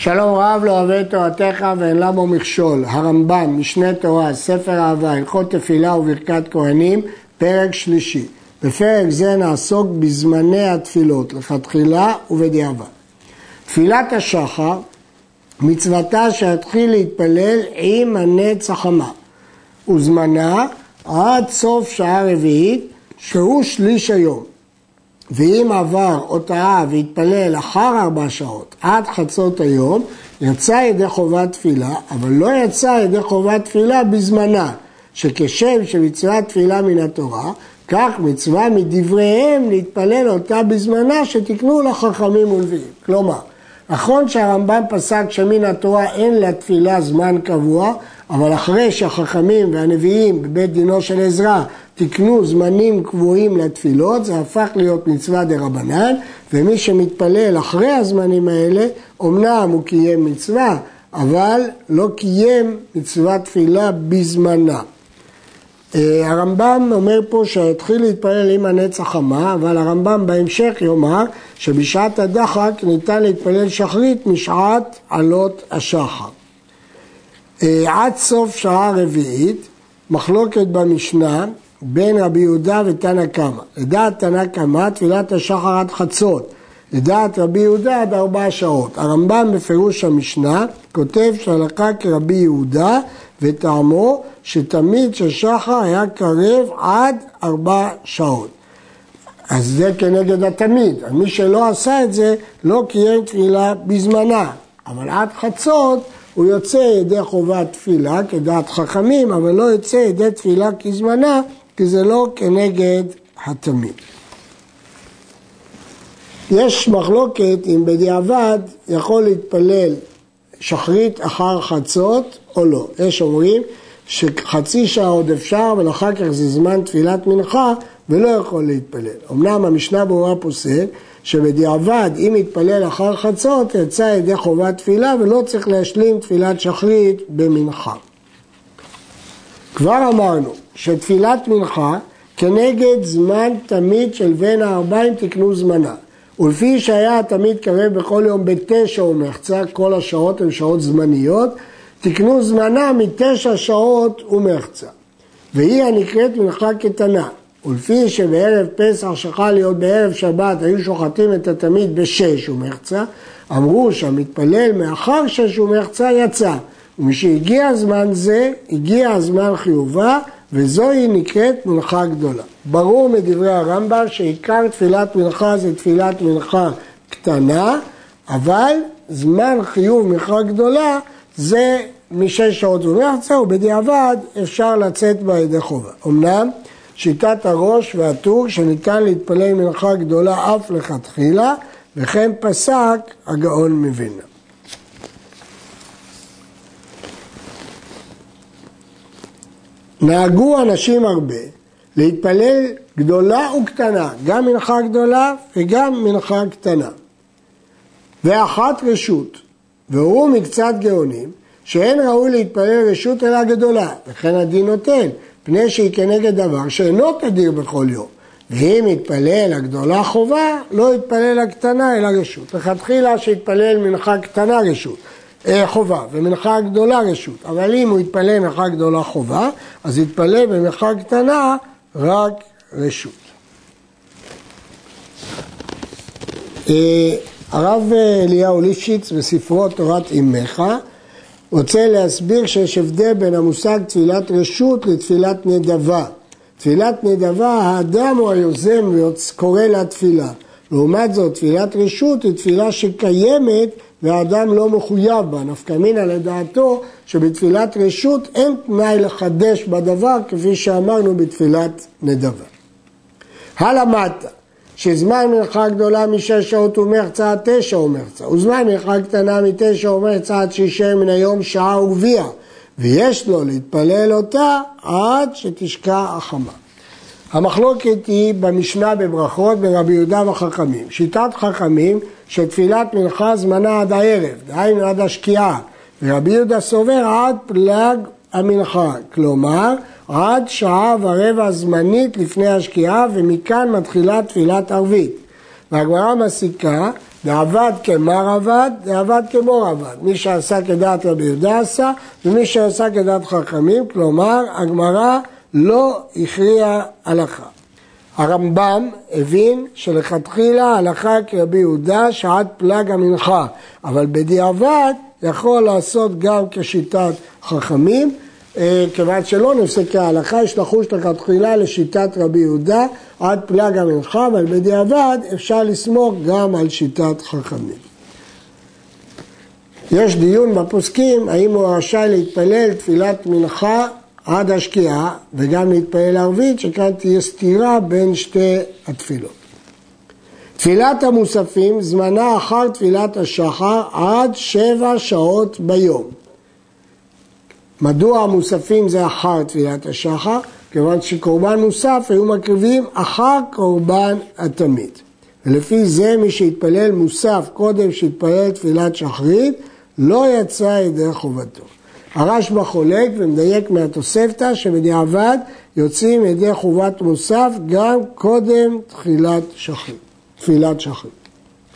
שלום רב לא אוהב את תורתך ואין לה בו מכשול. הרמב"ם, משנה תורה, ספר אהבה, הלכות תפילה וברכת כהנים, פרק שלישי. בפרק זה נעסוק בזמני התפילות, לכתחילה ובדיעבד. תפילת השחר, מצוותה שיתחיל להתפלל עם הנץ החמה, וזמנה עד סוף שעה רביעית, שהוא שליש היום. ואם עבר או טעה והתפלל אחר ארבע שעות עד חצות היום, יצא ידי חובת תפילה, אבל לא יצא ידי חובת תפילה בזמנה, שכשם שמצוות תפילה מן התורה, כך מצווה מדבריהם להתפלל אותה בזמנה שתקנו לחכמים ולוויים. כלומר, נכון שהרמב"ם פסק שמן התורה אין לתפילה זמן קבוע, אבל אחרי שהחכמים והנביאים בבית דינו של עזרא תקנו זמנים קבועים לתפילות, זה הפך להיות מצווה דה רבנן, ומי שמתפלל אחרי הזמנים האלה, אמנם הוא קיים מצווה, אבל לא קיים מצוות תפילה בזמנה. אה, הרמב"ם אומר פה שהתחיל להתפלל עם הנץ החמה, אבל הרמב"ם בהמשך יאמר שבשעת הדחק ניתן להתפלל שחרית משעת עלות השחר. אה, עד סוף שעה רביעית, מחלוקת במשנה בין רבי יהודה ותנא קמא. לדעת תנא קמא תפילת השחר עד חצות, לדעת רבי יהודה עד ארבע שעות. הרמב"ם בפירוש המשנה כותב שהלכה כרבי יהודה וטעמו שתמיד ששחר היה קרב עד ארבע שעות. אז זה כנגד התמיד, מי שלא עשה את זה לא קיים תפילה בזמנה, אבל עד חצות הוא יוצא ידי חובת תפילה כדעת חכמים, אבל לא יוצא ידי תפילה כזמנה, כי זה לא כנגד התמיד. יש מחלוקת אם בדיעבד יכול להתפלל שחרית אחר חצות או לא. יש אומרים שחצי שעה עוד אפשר, אבל אחר כך זה זמן תפילת מנחה ולא יכול להתפלל. אמנם המשנה ברורה פוסק שבדיעבד, אם יתפלל אחר חצות, יצא ידי חובת תפילה ולא צריך להשלים תפילת שחרית במנחה. כבר אמרנו שתפילת מנחה כנגד זמן תמיד של בין הארבעים תקנו זמנה. ולפי שהיה תמיד קרב בכל יום בתשע ומחצה, כל השעות הן שעות זמניות, תקנו זמנה מתשע שעות ומחצה. והיא הנקראת מנחה קטנה. ולפי שבערב פסח שכל להיות בערב שבת היו שוחטים את התמיד בשש ומחצה, אמרו שהמתפלל מאחר שש ומחצה יצא. ומשהגיע זמן זה, הגיע הזמן חיובה, וזוהי נקראת מנחה גדולה. ברור מדברי הרמב"ם שעיקר תפילת מנחה זה תפילת מנחה קטנה, אבל זמן חיוב מנחה גדולה זה משש שעות ומחצה, ובדיעבד אפשר לצאת בה ידי חובה. אמנם שיטת הראש והטור שניתן להתפלל מנחה גדולה אף לכתחילה, וכן פסק הגאון מווילנה. נהגו אנשים הרבה להתפלל גדולה וקטנה, גם מנחה גדולה וגם מנחה קטנה. ואחת רשות, והוא מקצת גאונים, שאין ראוי להתפלל רשות אלא גדולה, וכן הדין נותן, פני שהיא כנגד דבר שאינו תדיר בכל יום. ואם יתפלל הגדולה חובה, לא יתפלל הקטנה אלא רשות. לכתחילה שיתפלל מנחה קטנה רשות. אה, חובה, ומנחה גדולה רשות. אבל אם הוא יתפלל מנחה גדולה חובה, אז יתפלל במנחה קטנה רק רשות. אה, הרב אליהו ליפשיץ בספרו תורת אימך רוצה להסביר שיש הבדל בין המושג תפילת רשות לתפילת נדבה. תפילת נדבה, האדם הוא היוזם וקורא לה תפילה. לעומת זאת, תפילת רשות היא תפילה שקיימת והאדם לא מחויב בה. נפקא מינא לדעתו שבתפילת רשות אין תנאי לחדש בדבר כפי שאמרנו בתפילת נדבה. הלמדת שזמן מנחה גדולה משש שעות ומחצה עד תשע ומחצה, וזמן מנחה קטנה מתשע ומחצה עד שישה מן היום שעה וגביע, ויש לו להתפלל אותה עד שתשקע החמה. המחלוקת היא במשנה בברכות ברבי יהודה וחכמים. שיטת חכמים שתפילת מנחה זמנה עד הערב, דהיינו עד השקיעה, ורבי יהודה סובר עד פלג המנחה, כלומר עד שעה ורבע זמנית לפני השקיעה ומכאן מתחילה תפילת ערבית. והגמרא מסיקה דעבד כמר עבד, דעבד כמו עבד. מי שעשה כדעת רבי יהודה עשה, ומי שעשה כדעת חכמים, כלומר, הגמרא לא הכריעה הלכה. הרמב"ם הבין שלכתחילה הלכה כרבי יהודה שעת פלג המנחה, אבל בדיעבד יכול לעשות גם כשיטת חכמים, אה, כיוון שלא נפסקה ההלכה, יש לחוש לכתחילה לשיטת רבי יהודה עד פלג המנחה, אבל בדיעבד אפשר לסמוך גם על שיטת חכמים. יש דיון בפוסקים האם הוא רשאי להתפלל תפילת מנחה עד השקיעה וגם להתפלל ערבית, שכאן תהיה סתירה בין שתי התפילות. תפילת המוספים זמנה אחר תפילת השחר עד שבע שעות ביום. מדוע המוספים זה אחר תפילת השחר? כיוון שקורבן מוסף היו מקריבים אחר קורבן התמית. ולפי זה מי שהתפלל מוסף קודם שהתפלל תפילת שחרית לא יצא ידי חובתו. הרשב"א חולק ומדייק מהתוספתא שבדיעבד יוצאים ידי חובת מוסף גם קודם תחילת שחרית, תפילת שחרית.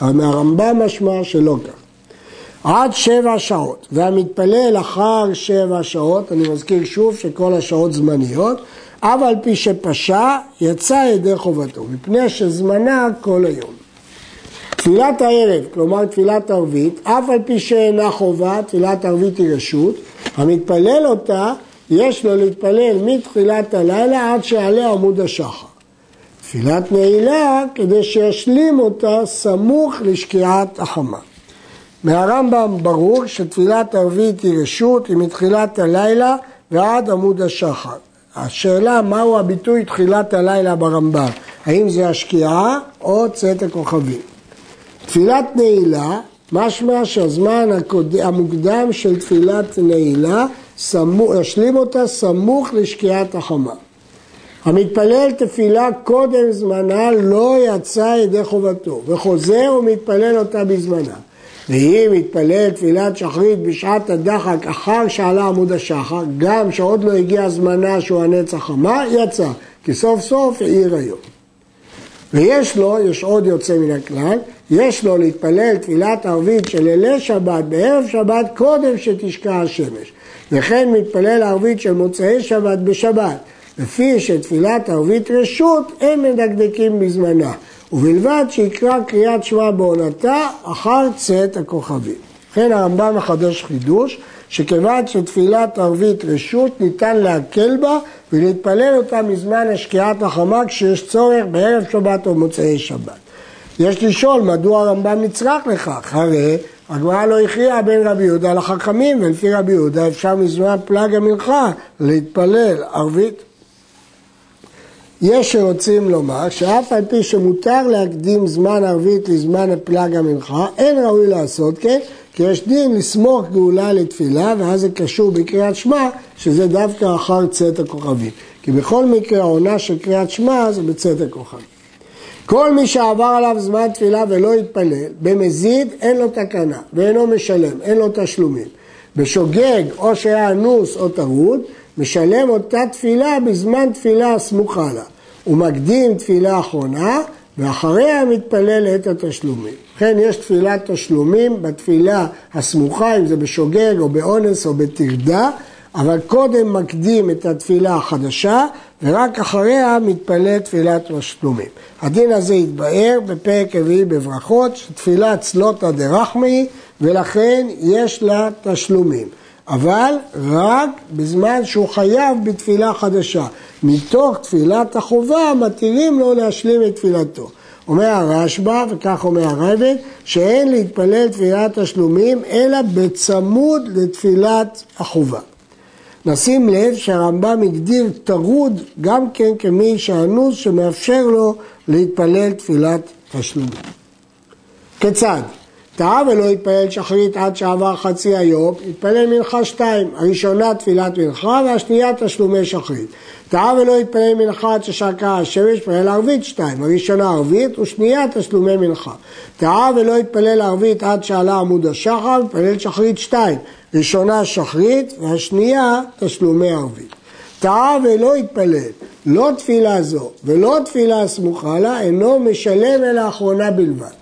מהרמב"ם משמע שלא כך. עד שבע שעות, והמתפלל אחר שבע שעות, אני מזכיר שוב שכל השעות זמניות, אף על פי שפשע, יצא ידי חובתו, מפני שזמנה כל היום. תפילת הערב, כלומר תפילת ערבית, אף על פי שאינה חובה, תפילת ערבית היא רשות, המתפלל אותה, יש לו להתפלל מתחילת הלילה עד שיעלה עמוד השחר. תפילת נעילה, כדי שישלים אותה סמוך לשקיעת החמה. מהרמב"ם ברור שתפילת ערבית היא רשות, היא מתחילת הלילה ועד עמוד השחר. השאלה מהו הביטוי תחילת הלילה ברמב"ם, האם זה השקיעה או צאת הכוכבים. תפילת נעילה, משמע שהזמן הקוד... המוקדם של תפילת נעילה, סמוך, ישלים אותה סמוך לשקיעת החמה. המתפלל תפילה קודם זמנה לא יצא ידי חובתו, וחוזר ומתפלל אותה בזמנה. ואם מתפלל תפילת שחרית בשעת הדחק אחר שעלה עמוד השחר, גם שעוד לא הגיע זמנה שהוא הנץ החמה, יצא, כי סוף סוף העיר היום. ויש לו, יש עוד יוצא מן הכלל, יש לו להתפלל תפילת ערבית של לילי שבת בערב שבת קודם שתשקע השמש. וכן מתפלל ערבית של מוצאי שבת בשבת, לפי שתפילת ערבית רשות הם מדקדקים בזמנה. ובלבד שיקרא קריאת שמע בעונתה אחר צאת הכוכבים. לכן הרמב"ם מחדש חידוש, שכיוון שתפילת ערבית רשות ניתן להקל בה ולהתפלל אותה מזמן השקיעת החמה כשיש צורך בערב שבת או מוצאי שבת. יש לשאול מדוע הרמב"ם נצרך לכך, הרי הגמרא לא הכריעה בין רבי יהודה לחכמים ולפי רבי יהודה אפשר מזמן פלג המנחה להתפלל ערבית יש שרוצים לומר שאף על פי שמותר להקדים זמן ערבית לזמן פלג המנחה, אין ראוי לעשות כן, כי יש דין לסמוך גאולה לתפילה, ואז זה קשור בקריאת שמע, שזה דווקא אחר צאת הכוכבים. כי בכל מקרה העונה של קריאת שמע זה בצאת הכוכבים. כל מי שעבר עליו זמן תפילה ולא התפלל, במזיד אין לו תקנה ואינו משלם, אין לו תשלומים. בשוגג או שהיה אנוס או טרוד, משלם אותה תפילה בזמן תפילה הסמוכה לה. הוא מקדים תפילה אחרונה, ואחריה מתפלל את התשלומים. לכן יש תפילת תשלומים בתפילה הסמוכה, אם זה בשוגג או באונס או בטרדה, אבל קודם מקדים את התפילה החדשה, ורק אחריה מתפלל תפילת תשלומים. הדין הזה התבאר בפרק רביעי בברכות, שתפילה צלותא דרחמי, ולכן יש לה תשלומים. אבל רק בזמן שהוא חייב בתפילה חדשה. מתוך תפילת החובה מתירים לו להשלים את תפילתו. אומר הרשב"א, וכך אומר הרבי, שאין להתפלל תפילת תשלומים אלא בצמוד לתפילת החובה. נשים לב שהרמב"ם הגדיר טרוד גם כן כמי שאנוס שמאפשר לו להתפלל תפילת תשלומים. כיצד? טעה ולא התפלל שחרית עד שעבר חצי היום, התפלל מנחה שתיים, הראשונה תפילת מנחה והשנייה תשלומי שחרית. טעה ולא התפלל מנחה עד ששקעה השמש, התפלל ערבית שתיים, הראשונה ערבית ושנייה תשלומי מנחה. טעה ולא התפלל ערבית עד שעלה עמוד השחר, התפלל שחרית שתיים, ראשונה שחרית והשנייה תשלומי ערבית. טעה ולא התפלל, לא תפילה זו ולא תפילה סמוכה לה, אינו משלם אלא אחרונה בלבד.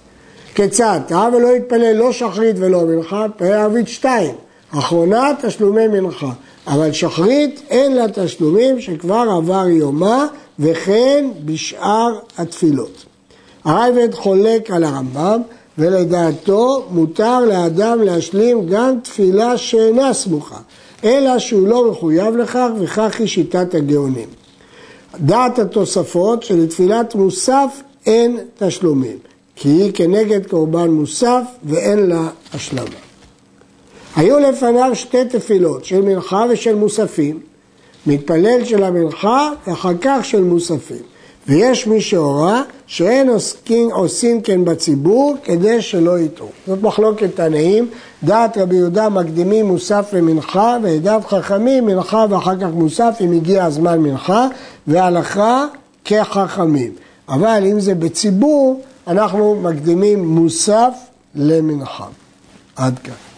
כיצד? טעה ולא יתפלל לא שחרית ולא מנחה, פלל ערבית שתיים. אחרונה תשלומי מנחה. אבל שחרית אין לה תשלומים שכבר עבר יומה וכן בשאר התפילות. הרייבד חולק על הרמב"ם ולדעתו מותר לאדם להשלים גם תפילה שאינה סמוכה, אלא שהוא לא מחויב לכך וכך היא שיטת הגאונים. דעת התוספות שלתפילת מוסף אין תשלומים, כי היא כנגד קורבן מוסף ואין לה השלמה. היו לפניו שתי תפילות, של מנחה ושל מוספים, מתפלל של המנחה ואחר כך של מוספים. ויש מי שהורה שאין עוסקים, עושים כן בציבור כדי שלא יטעו. זאת מחלוקת תנאים, דעת רבי יהודה מקדימים מוסף למנחה ודעת חכמים מנחה ואחר כך מוסף אם הגיע הזמן מנחה והלכה כחכמים. אבל אם זה בציבור אנחנו מקדימים מוסף למנחה. עד כאן.